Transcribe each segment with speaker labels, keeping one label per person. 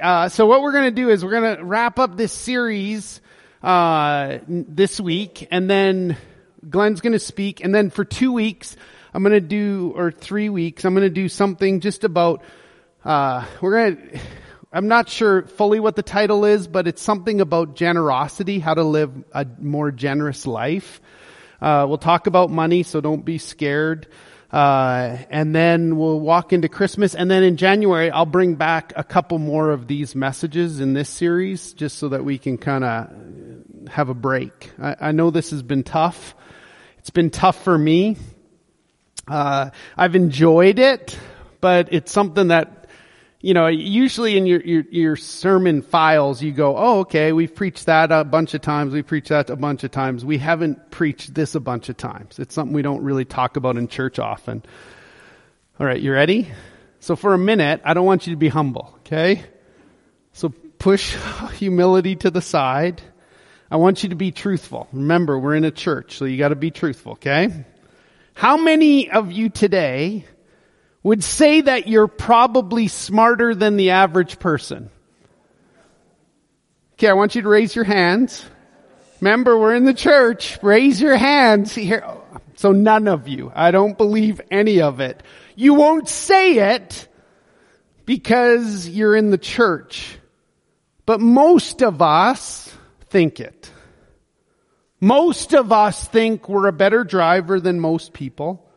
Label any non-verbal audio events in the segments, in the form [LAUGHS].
Speaker 1: Uh, so what we're going to do is we're going to wrap up this series uh, this week, and then Glenn's going to speak, and then for two weeks I'm going to do, or three weeks, I'm going to do something just about. Uh, we're to. I'm not sure fully what the title is, but it's something about generosity, how to live a more generous life. Uh, we'll talk about money, so don't be scared. Uh, and then we'll walk into Christmas. And then in January, I'll bring back a couple more of these messages in this series just so that we can kind of have a break. I, I, know this has been tough. It's been tough for me. Uh, I've enjoyed it, but it's something that you know, usually in your, your, your, sermon files, you go, oh, okay, we've preached that a bunch of times. We've preached that a bunch of times. We haven't preached this a bunch of times. It's something we don't really talk about in church often. All right, you ready? So for a minute, I don't want you to be humble, okay? So push [LAUGHS] humility to the side. I want you to be truthful. Remember, we're in a church, so you gotta be truthful, okay? How many of you today would say that you're probably smarter than the average person. Okay, I want you to raise your hands. Remember, we're in the church. Raise your hands here. So none of you. I don't believe any of it. You won't say it because you're in the church. But most of us think it. Most of us think we're a better driver than most people.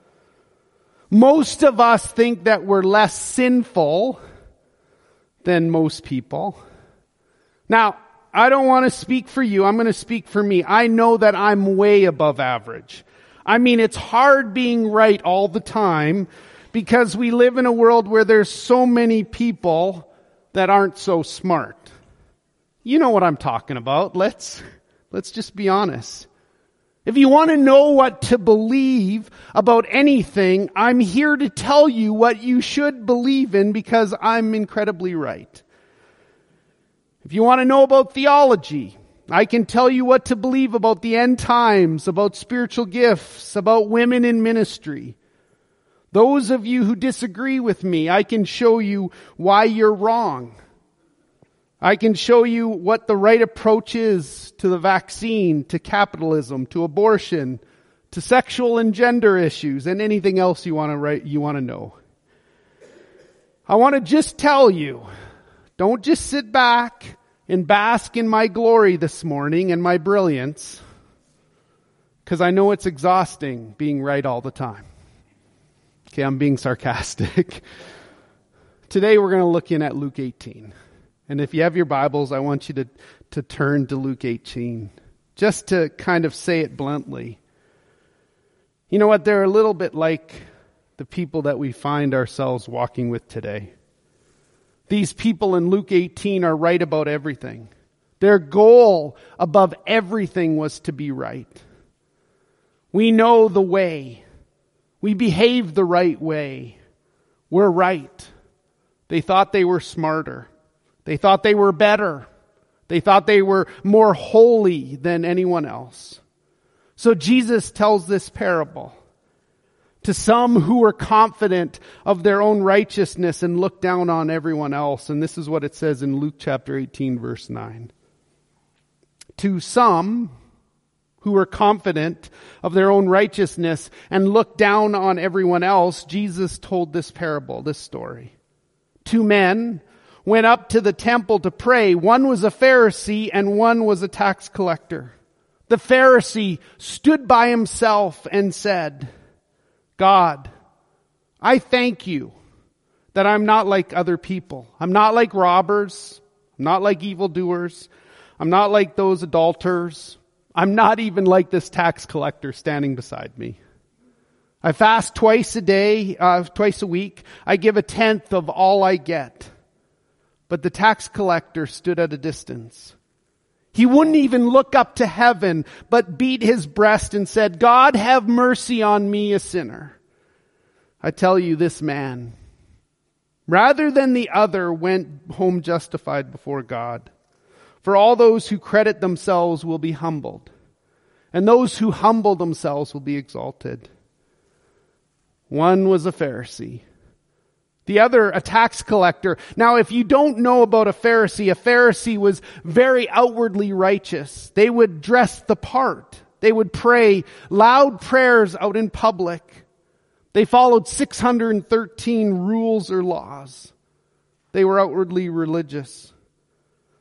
Speaker 1: Most of us think that we're less sinful than most people. Now, I don't want to speak for you. I'm going to speak for me. I know that I'm way above average. I mean, it's hard being right all the time because we live in a world where there's so many people that aren't so smart. You know what I'm talking about. Let's, let's just be honest. If you want to know what to believe about anything, I'm here to tell you what you should believe in because I'm incredibly right. If you want to know about theology, I can tell you what to believe about the end times, about spiritual gifts, about women in ministry. Those of you who disagree with me, I can show you why you're wrong. I can show you what the right approach is to the vaccine, to capitalism, to abortion, to sexual and gender issues, and anything else you want to write, you want to know. I want to just tell you, don't just sit back and bask in my glory this morning and my brilliance, because I know it's exhausting being right all the time. Okay, I'm being sarcastic. [LAUGHS] Today we're going to look in at Luke 18. And if you have your Bibles, I want you to, to turn to Luke 18, just to kind of say it bluntly. You know what? They're a little bit like the people that we find ourselves walking with today. These people in Luke 18 are right about everything. Their goal above everything was to be right. We know the way. We behave the right way. We're right. They thought they were smarter. They thought they were better. They thought they were more holy than anyone else. So Jesus tells this parable to some who were confident of their own righteousness and look down on everyone else. And this is what it says in Luke chapter 18 verse 9. To some who were confident of their own righteousness and look down on everyone else, Jesus told this parable, this story. Two men went up to the temple to pray. One was a Pharisee and one was a tax collector. The Pharisee stood by himself and said, God, I thank you that I'm not like other people. I'm not like robbers. I'm not like evildoers. I'm not like those adulterers. I'm not even like this tax collector standing beside me. I fast twice a day, uh, twice a week. I give a tenth of all I get. But the tax collector stood at a distance. He wouldn't even look up to heaven, but beat his breast and said, God have mercy on me, a sinner. I tell you, this man, rather than the other, went home justified before God. For all those who credit themselves will be humbled, and those who humble themselves will be exalted. One was a Pharisee, The other, a tax collector. Now, if you don't know about a Pharisee, a Pharisee was very outwardly righteous. They would dress the part. They would pray loud prayers out in public. They followed 613 rules or laws. They were outwardly religious.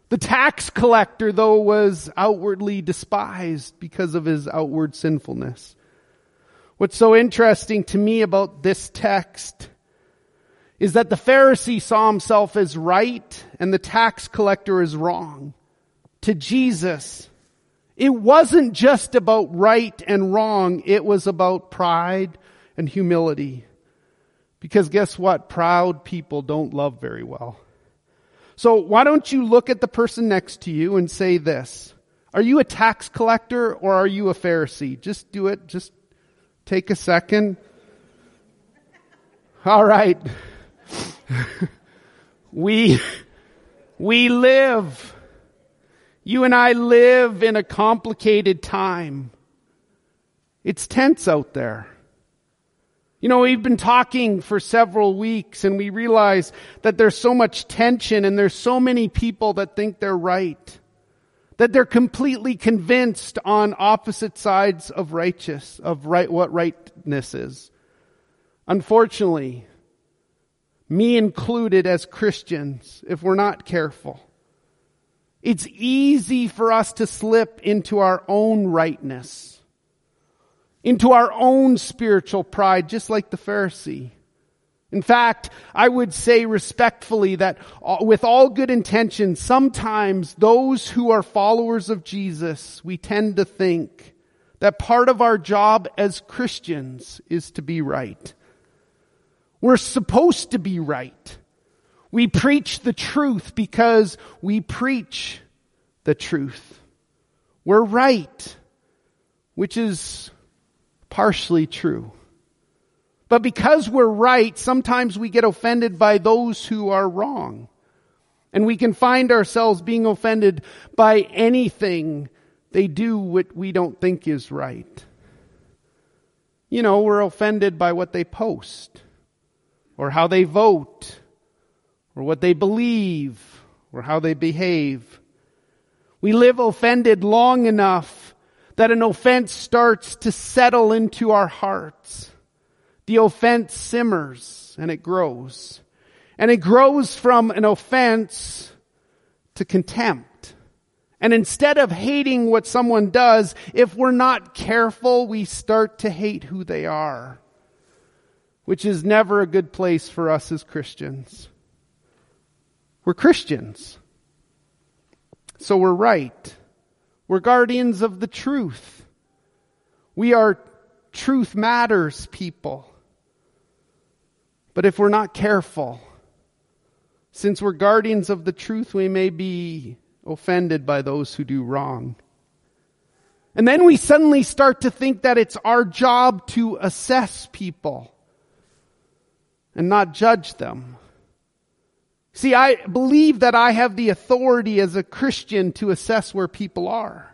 Speaker 1: The tax collector, though, was outwardly despised because of his outward sinfulness. What's so interesting to me about this text is that the Pharisee saw himself as right and the tax collector as wrong. To Jesus, it wasn't just about right and wrong, it was about pride and humility. Because guess what? Proud people don't love very well. So why don't you look at the person next to you and say this? Are you a tax collector or are you a Pharisee? Just do it. Just take a second. All right. [LAUGHS] we, we live, you and I live in a complicated time. It's tense out there. You know, we've been talking for several weeks and we realize that there's so much tension and there's so many people that think they're right. That they're completely convinced on opposite sides of righteous, of right, what rightness is. Unfortunately, me included as Christians, if we're not careful. It's easy for us to slip into our own rightness, into our own spiritual pride, just like the Pharisee. In fact, I would say respectfully that with all good intentions, sometimes those who are followers of Jesus, we tend to think that part of our job as Christians is to be right. We're supposed to be right. We preach the truth because we preach the truth. We're right, which is partially true. But because we're right, sometimes we get offended by those who are wrong. And we can find ourselves being offended by anything they do what we don't think is right. You know, we're offended by what they post or how they vote, or what they believe, or how they behave. We live offended long enough that an offense starts to settle into our hearts. The offense simmers and it grows. And it grows from an offense to contempt. And instead of hating what someone does, if we're not careful, we start to hate who they are which is never a good place for us as Christians. We're Christians. So we're right. We're guardians of the truth. We are truth matters people. But if we're not careful, since we're guardians of the truth, we may be offended by those who do wrong. And then we suddenly start to think that it's our job to assess people and not judge them. See, I believe that I have the authority as a Christian to assess where people are.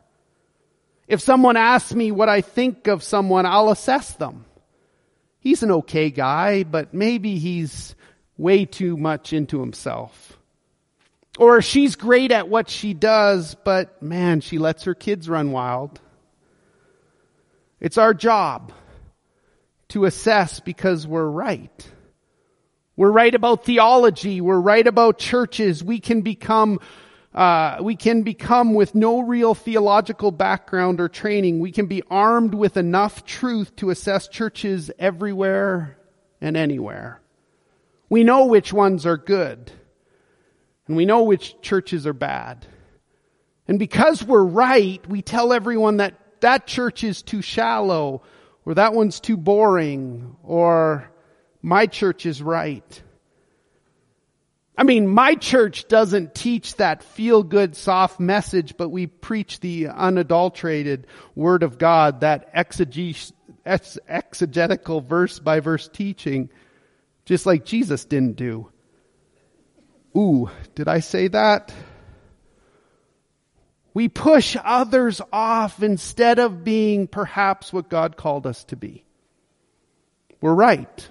Speaker 1: If someone asks me what I think of someone, I'll assess them. He's an okay guy, but maybe he's way too much into himself. Or she's great at what she does, but man, she lets her kids run wild. It's our job to assess because we're right. We're right about theology. We're right about churches. We can become, uh, we can become with no real theological background or training. We can be armed with enough truth to assess churches everywhere and anywhere. We know which ones are good. And we know which churches are bad. And because we're right, we tell everyone that that church is too shallow, or that one's too boring, or my church is right. I mean, my church doesn't teach that feel good, soft message, but we preach the unadulterated word of God, that exegetical verse by verse teaching, just like Jesus didn't do. Ooh, did I say that? We push others off instead of being perhaps what God called us to be. We're right.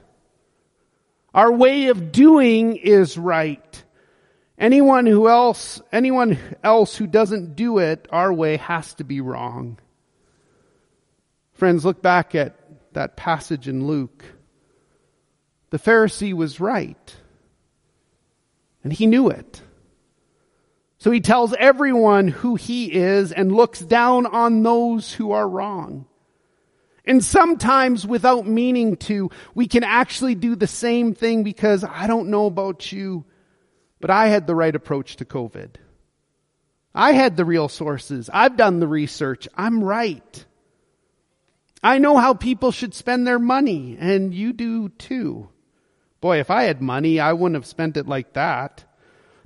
Speaker 1: Our way of doing is right. Anyone who else, anyone else who doesn't do it our way has to be wrong. Friends, look back at that passage in Luke. The Pharisee was right. And he knew it. So he tells everyone who he is and looks down on those who are wrong. And sometimes without meaning to, we can actually do the same thing because I don't know about you, but I had the right approach to COVID. I had the real sources. I've done the research. I'm right. I know how people should spend their money, and you do too. Boy, if I had money, I wouldn't have spent it like that.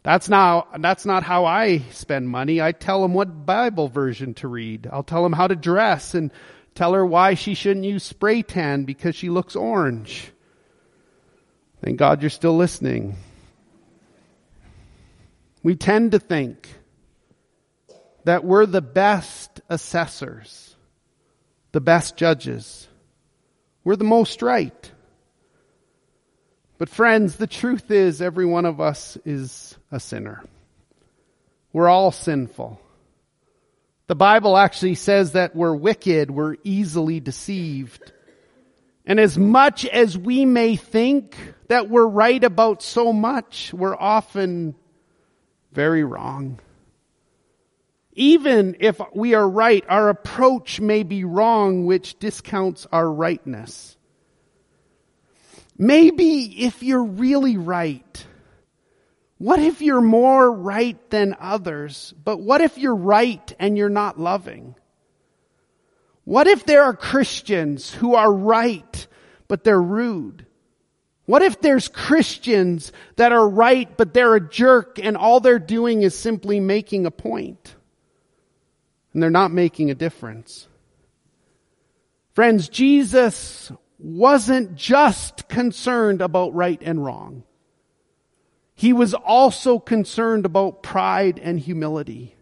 Speaker 1: That's not, that's not how I spend money. I tell them what Bible version to read. I'll tell them how to dress and tell her why she shouldn't use spray tan because she looks orange. Thank God you're still listening. We tend to think that we're the best assessors, the best judges. We're the most right. But friends, the truth is every one of us is a sinner. We're all sinful. The Bible actually says that we're wicked, we're easily deceived. And as much as we may think that we're right about so much, we're often very wrong. Even if we are right, our approach may be wrong, which discounts our rightness. Maybe if you're really right, what if you're more right than others? But what if you're right and you're not loving? What if there are Christians who are right, but they're rude? What if there's Christians that are right, but they're a jerk and all they're doing is simply making a point? And they're not making a difference. Friends, Jesus wasn't just concerned about right and wrong. He was also concerned about pride and humility.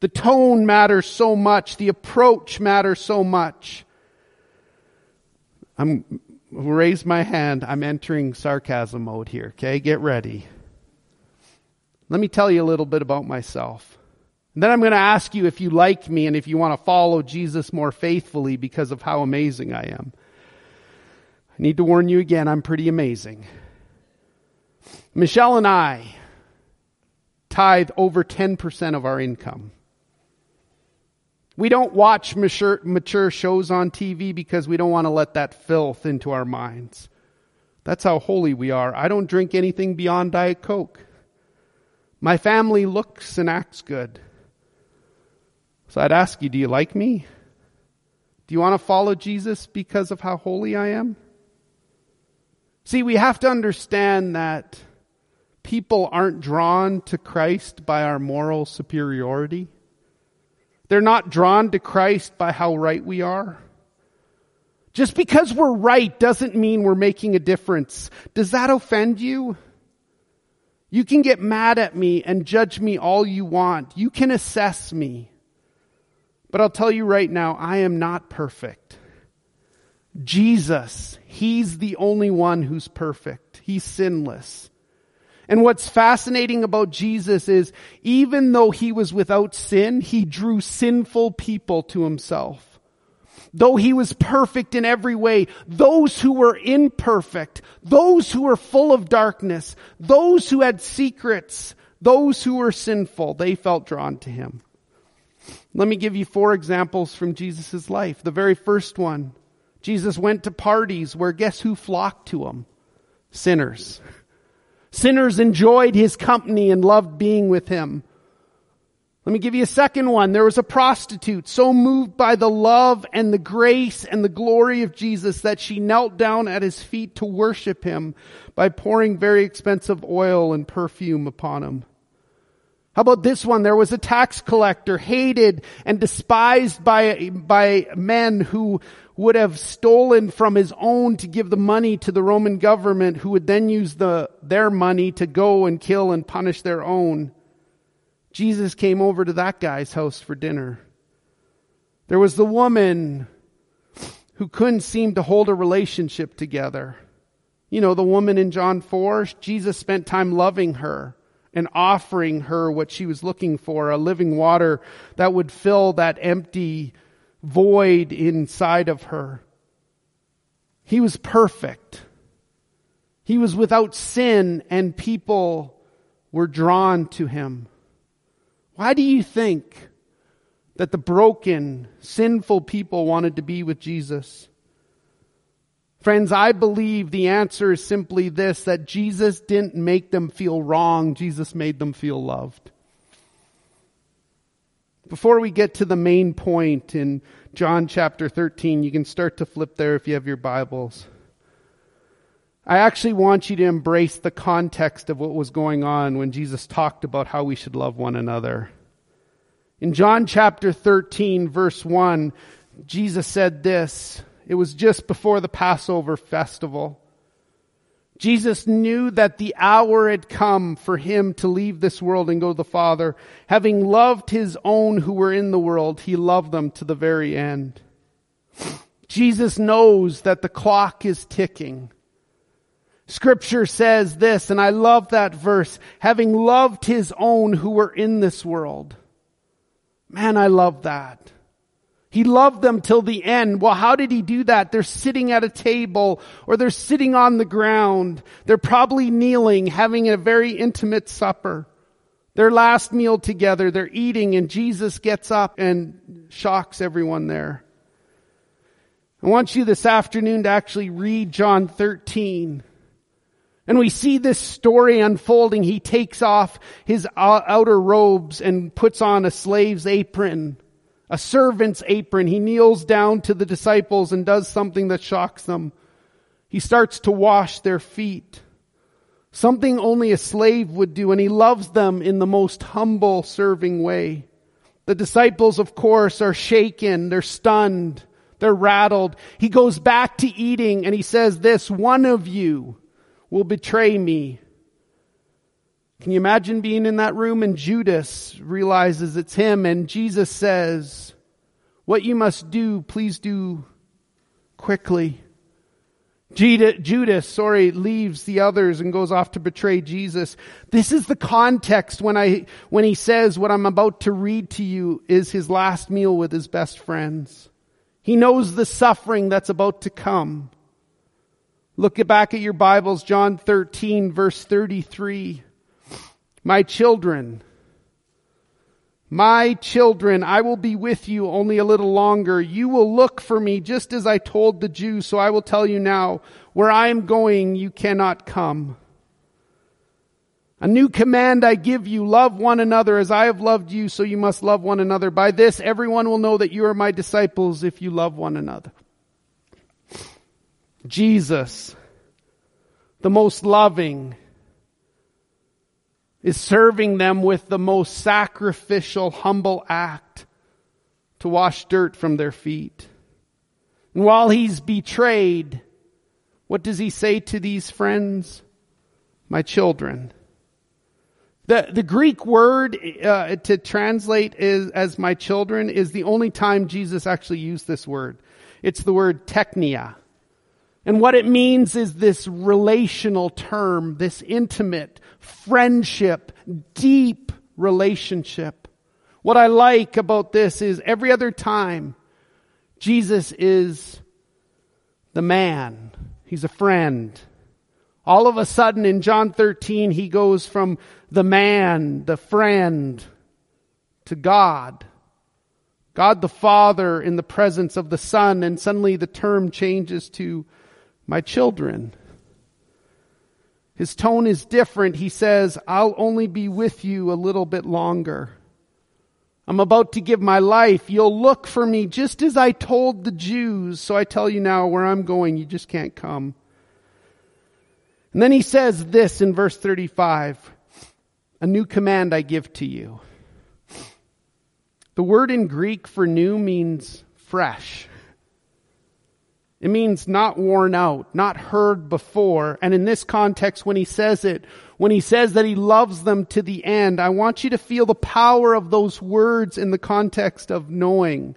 Speaker 1: The tone matters so much. The approach matters so much. I'm raise my hand. I'm entering sarcasm mode here. Okay, get ready. Let me tell you a little bit about myself. And then I'm going to ask you if you like me and if you want to follow Jesus more faithfully because of how amazing I am. I need to warn you again, I'm pretty amazing. Michelle and I tithe over 10% of our income. We don't watch mature, mature shows on TV because we don't want to let that filth into our minds. That's how holy we are. I don't drink anything beyond Diet Coke. My family looks and acts good. So I'd ask you, do you like me? Do you want to follow Jesus because of how holy I am? See, we have to understand that people aren't drawn to Christ by our moral superiority. They're not drawn to Christ by how right we are. Just because we're right doesn't mean we're making a difference. Does that offend you? You can get mad at me and judge me all you want. You can assess me. But I'll tell you right now, I am not perfect. Jesus, He's the only one who's perfect. He's sinless. And what's fascinating about Jesus is even though he was without sin, he drew sinful people to himself. Though he was perfect in every way, those who were imperfect, those who were full of darkness, those who had secrets, those who were sinful, they felt drawn to him. Let me give you four examples from Jesus' life. The very first one, Jesus went to parties where guess who flocked to him? Sinners. Sinners enjoyed his company and loved being with him. Let me give you a second one. There was a prostitute so moved by the love and the grace and the glory of Jesus that she knelt down at his feet to worship him by pouring very expensive oil and perfume upon him. How about this one? There was a tax collector hated and despised by, by men who would have stolen from his own to give the money to the Roman government who would then use the, their money to go and kill and punish their own. Jesus came over to that guy's house for dinner. There was the woman who couldn't seem to hold a relationship together. You know, the woman in John 4, Jesus spent time loving her and offering her what she was looking for, a living water that would fill that empty void inside of her. He was perfect. He was without sin and people were drawn to him. Why do you think that the broken, sinful people wanted to be with Jesus? Friends, I believe the answer is simply this, that Jesus didn't make them feel wrong, Jesus made them feel loved. Before we get to the main point in John chapter 13, you can start to flip there if you have your Bibles. I actually want you to embrace the context of what was going on when Jesus talked about how we should love one another. In John chapter 13 verse 1, Jesus said this. It was just before the Passover festival. Jesus knew that the hour had come for him to leave this world and go to the Father. Having loved his own who were in the world, he loved them to the very end. Jesus knows that the clock is ticking. Scripture says this, and I love that verse, having loved his own who were in this world. Man, I love that. He loved them till the end. Well, how did he do that? They're sitting at a table or they're sitting on the ground. They're probably kneeling, having a very intimate supper. Their last meal together, they're eating and Jesus gets up and shocks everyone there. I want you this afternoon to actually read John 13. And we see this story unfolding. He takes off his outer robes and puts on a slave's apron, a servant's apron. He kneels down to the disciples and does something that shocks them. He starts to wash their feet. Something only a slave would do, and he loves them in the most humble, serving way. The disciples, of course, are shaken. They're stunned. They're rattled. He goes back to eating and he says this, one of you will betray me. Can you imagine being in that room and Judas realizes it's him and Jesus says, what you must do, please do quickly. Judas, sorry, leaves the others and goes off to betray Jesus. This is the context when I, when he says what I'm about to read to you is his last meal with his best friends. He knows the suffering that's about to come. Look back at your Bibles, John 13 verse 33. My children, my children, I will be with you only a little longer. You will look for me just as I told the Jews, so I will tell you now, where I am going, you cannot come. A new command I give you, love one another as I have loved you, so you must love one another. By this, everyone will know that you are my disciples if you love one another. Jesus, the most loving, is serving them with the most sacrificial, humble act to wash dirt from their feet. And while he's betrayed, what does he say to these friends? My children. The, the Greek word uh, to translate is, as my children is the only time Jesus actually used this word. It's the word teknia. And what it means is this relational term, this intimate friendship, deep relationship. What I like about this is every other time Jesus is the man. He's a friend. All of a sudden in John 13, he goes from the man, the friend, to God. God the Father in the presence of the Son, and suddenly the term changes to my children. His tone is different. He says, I'll only be with you a little bit longer. I'm about to give my life. You'll look for me just as I told the Jews. So I tell you now where I'm going, you just can't come. And then he says this in verse 35, a new command I give to you. The word in Greek for new means fresh. It means not worn out, not heard before. And in this context, when he says it, when he says that he loves them to the end, I want you to feel the power of those words in the context of knowing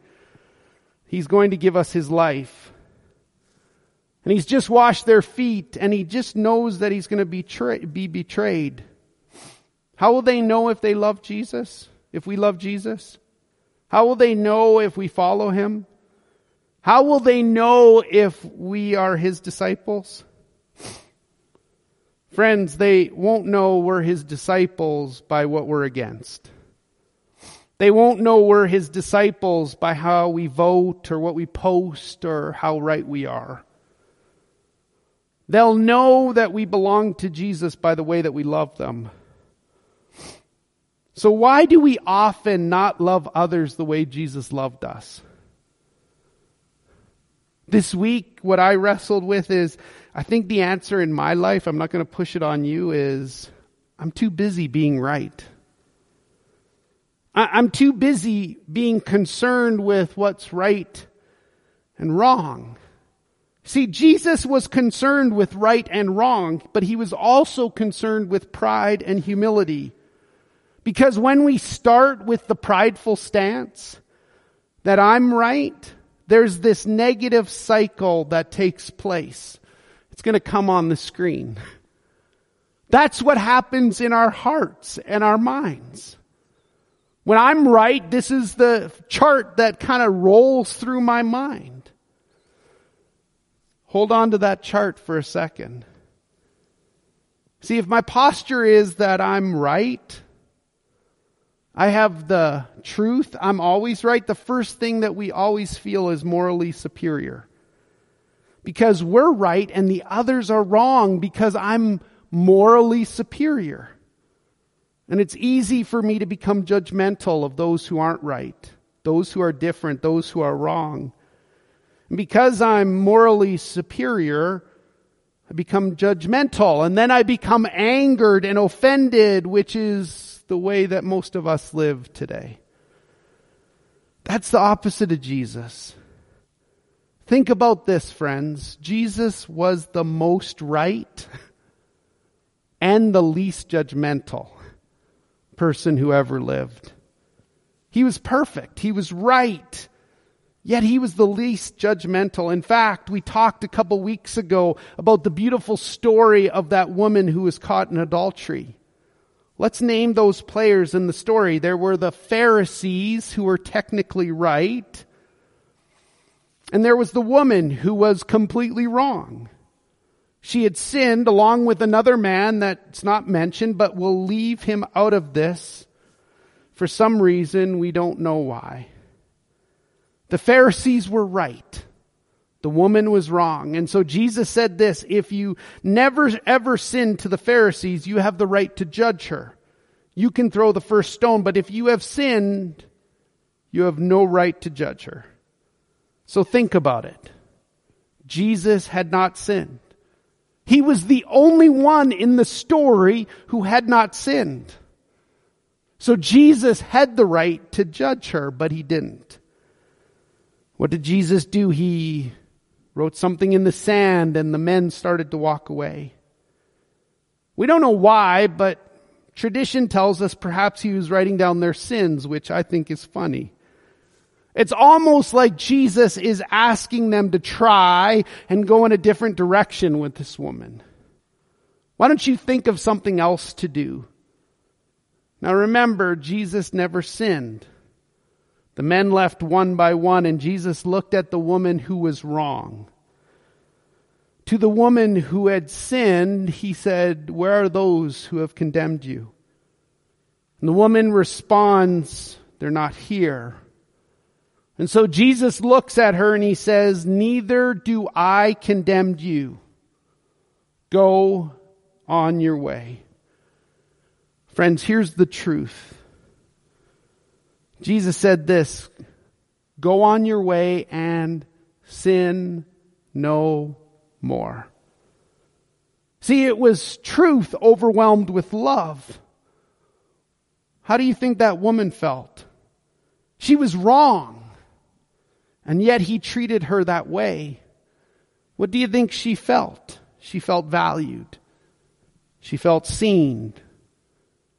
Speaker 1: he's going to give us his life. And he's just washed their feet and he just knows that he's going to betray, be betrayed. How will they know if they love Jesus? If we love Jesus? How will they know if we follow him? How will they know if we are his disciples? Friends, they won't know we're his disciples by what we're against. They won't know we're his disciples by how we vote or what we post or how right we are. They'll know that we belong to Jesus by the way that we love them. So why do we often not love others the way Jesus loved us? This week, what I wrestled with is, I think the answer in my life, I'm not going to push it on you, is I'm too busy being right. I'm too busy being concerned with what's right and wrong. See, Jesus was concerned with right and wrong, but he was also concerned with pride and humility. Because when we start with the prideful stance that I'm right, there's this negative cycle that takes place. It's going to come on the screen. That's what happens in our hearts and our minds. When I'm right, this is the chart that kind of rolls through my mind. Hold on to that chart for a second. See, if my posture is that I'm right, I have the truth, I'm always right, the first thing that we always feel is morally superior. Because we're right and the others are wrong because I'm morally superior. And it's easy for me to become judgmental of those who aren't right, those who are different, those who are wrong. And because I'm morally superior, I become judgmental and then I become angered and offended, which is the way that most of us live today. That's the opposite of Jesus. Think about this, friends. Jesus was the most right and the least judgmental person who ever lived. He was perfect. He was right. Yet he was the least judgmental. In fact, we talked a couple weeks ago about the beautiful story of that woman who was caught in adultery. Let's name those players in the story. There were the Pharisees who were technically right. And there was the woman who was completely wrong. She had sinned along with another man that's not mentioned, but we'll leave him out of this. For some reason, we don't know why. The Pharisees were right. The woman was wrong. And so Jesus said this, if you never ever sin to the Pharisees, you have the right to judge her. You can throw the first stone, but if you have sinned, you have no right to judge her. So think about it. Jesus had not sinned. He was the only one in the story who had not sinned. So Jesus had the right to judge her, but he didn't. What did Jesus do? He wrote something in the sand and the men started to walk away. We don't know why, but tradition tells us perhaps he was writing down their sins, which I think is funny. It's almost like Jesus is asking them to try and go in a different direction with this woman. Why don't you think of something else to do? Now remember, Jesus never sinned. The men left one by one, and Jesus looked at the woman who was wrong. To the woman who had sinned, he said, Where are those who have condemned you? And the woman responds, They're not here. And so Jesus looks at her and he says, Neither do I condemn you. Go on your way. Friends, here's the truth. Jesus said this, go on your way and sin no more. See, it was truth overwhelmed with love. How do you think that woman felt? She was wrong. And yet he treated her that way. What do you think she felt? She felt valued. She felt seen.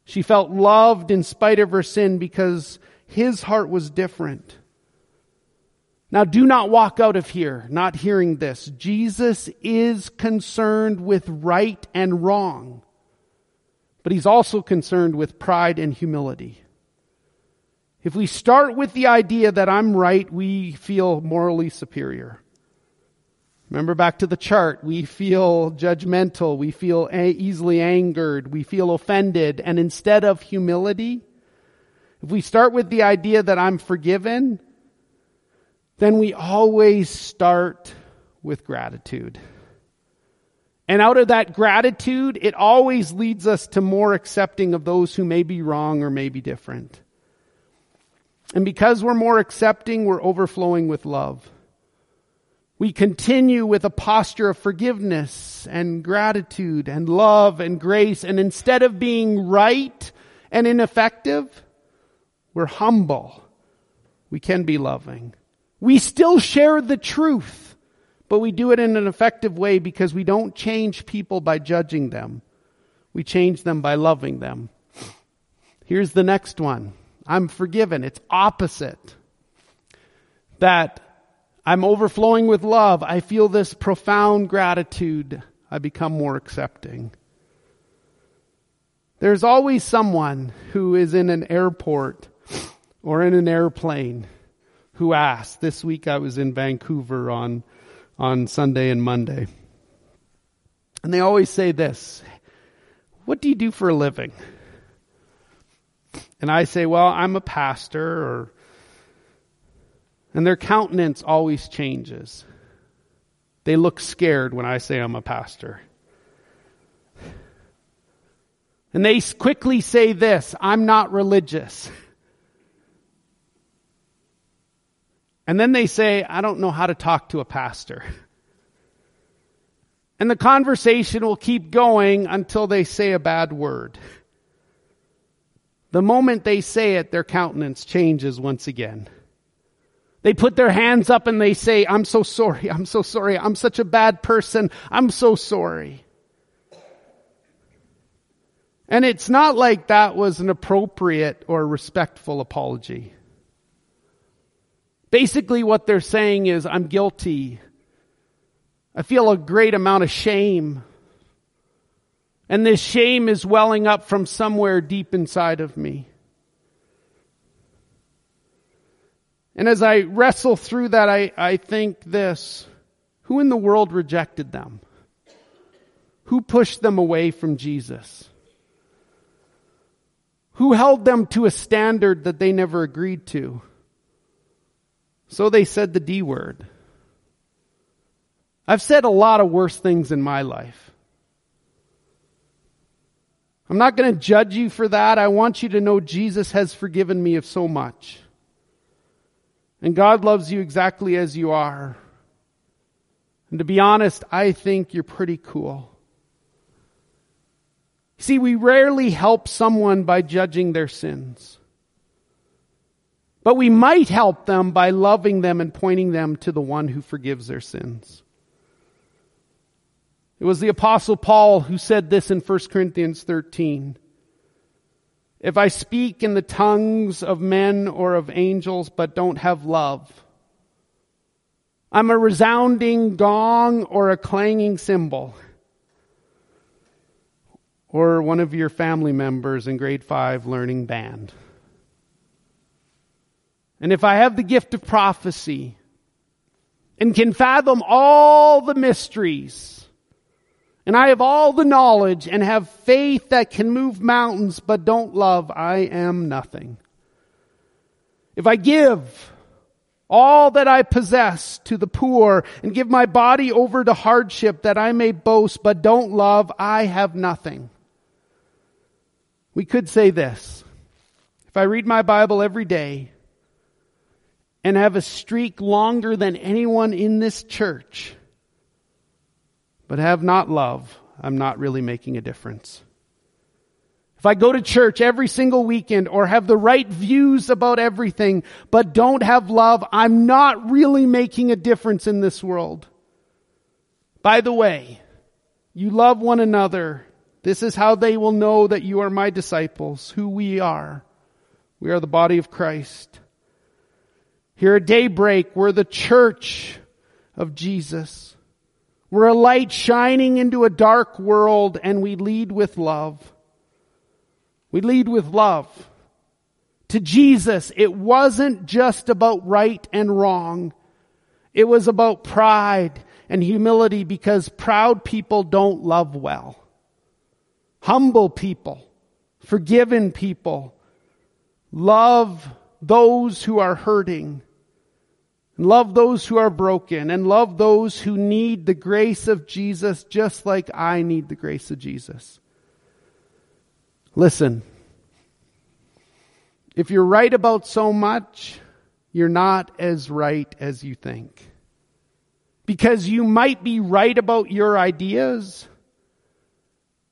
Speaker 1: She felt loved in spite of her sin because his heart was different. Now do not walk out of here not hearing this. Jesus is concerned with right and wrong, but he's also concerned with pride and humility. If we start with the idea that I'm right, we feel morally superior. Remember back to the chart, we feel judgmental, we feel easily angered, we feel offended, and instead of humility, if we start with the idea that I'm forgiven, then we always start with gratitude. And out of that gratitude, it always leads us to more accepting of those who may be wrong or may be different. And because we're more accepting, we're overflowing with love. We continue with a posture of forgiveness and gratitude and love and grace. And instead of being right and ineffective, we're humble. We can be loving. We still share the truth, but we do it in an effective way because we don't change people by judging them. We change them by loving them. Here's the next one. I'm forgiven. It's opposite. That I'm overflowing with love. I feel this profound gratitude. I become more accepting. There's always someone who is in an airport or in an airplane who asks. This week I was in Vancouver on, on Sunday and Monday. And they always say this, what do you do for a living? and I say, well, I'm a pastor or, and their countenance always changes. They look scared when I say I'm a pastor. And they quickly say this, I'm not religious. And then they say, I don't know how to talk to a pastor. [LAUGHS] And the conversation will keep going until they say a bad word. The moment they say it, their countenance changes once again. They put their hands up and they say, I'm so sorry, I'm so sorry, I'm such a bad person, I'm so sorry. And it's not like that was an appropriate or respectful apology. Basically what they're saying is, I'm guilty. I feel a great amount of shame. And this shame is welling up from somewhere deep inside of me. And as I wrestle through that, I, I think this. Who in the world rejected them? Who pushed them away from Jesus? Who held them to a standard that they never agreed to? So they said the D word. I've said a lot of worse things in my life. I'm not going to judge you for that. I want you to know Jesus has forgiven me of so much. And God loves you exactly as you are. And to be honest, I think you're pretty cool. See, we rarely help someone by judging their sins. But we might help them by loving them and pointing them to the one who forgives their sins. It was the apostle Paul who said this in 1 Corinthians 13. If I speak in the tongues of men or of angels but don't have love, I'm a resounding gong or a clanging cymbal. Or one of your family members in grade five learning band. And if I have the gift of prophecy and can fathom all the mysteries and I have all the knowledge and have faith that can move mountains, but don't love, I am nothing. If I give all that I possess to the poor and give my body over to hardship that I may boast, but don't love, I have nothing. We could say this. If I read my Bible every day and have a streak longer than anyone in this church, but have not love, I'm not really making a difference. If I go to church every single weekend or have the right views about everything, but don't have love, I'm not really making a difference in this world. By the way, you love one another. This is how they will know that you are my disciples, who we are. We are the body of Christ. Here at DayBreak, we're the church of Jesus. We're a light shining into a dark world and we lead with love. We lead with love. To Jesus, it wasn't just about right and wrong. It was about pride and humility because proud people don't love well. Humble people, forgiven people, love those who are hurting, love those who are broken, and love those who need the grace of Jesus just like I need the grace of Jesus. Listen, if you're right about so much, you're not as right as you think. Because you might be right about your ideas,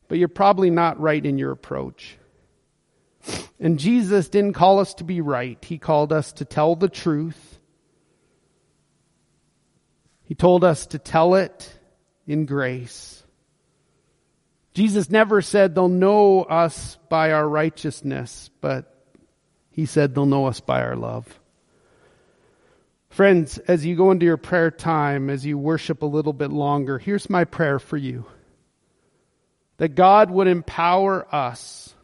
Speaker 1: but you're probably not right in your approach. And Jesus didn't call us to be right. He called us to tell the truth. He told us to tell it in grace. Jesus never said they'll know us by our righteousness, but he said they'll know us by our love. Friends, as you go into your prayer time, as you worship a little bit longer, here's my prayer for you. That God would empower us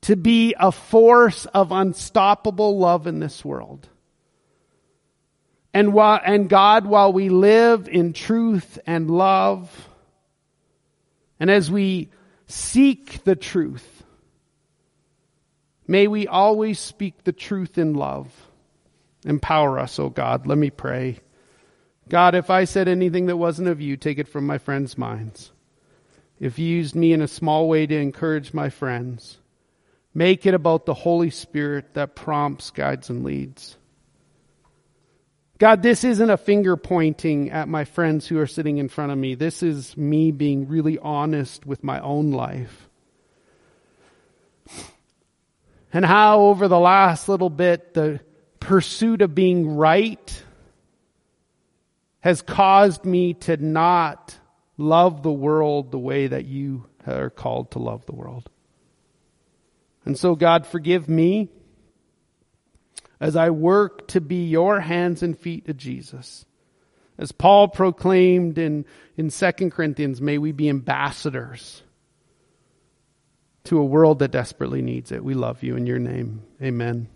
Speaker 1: to be a force of unstoppable love in this world. And while, and God, while we live in truth and love, and as we seek the truth, may we always speak the truth in love. Empower us, O oh God. Let me pray. God, if I said anything that wasn't of you, take it from my friends' minds. If you used me in a small way to encourage my friends, make it about the Holy Spirit that prompts, guides, and leads. God, this isn't a finger pointing at my friends who are sitting in front of me. This is me being really honest with my own life. And how over the last little bit, the pursuit of being right has caused me to not love the world the way that you are called to love the world. And so, God, forgive me as I work to be your hands and feet to Jesus. As Paul proclaimed in, in 2 Corinthians, may we be ambassadors to a world that desperately needs it. We love you in your name. Amen.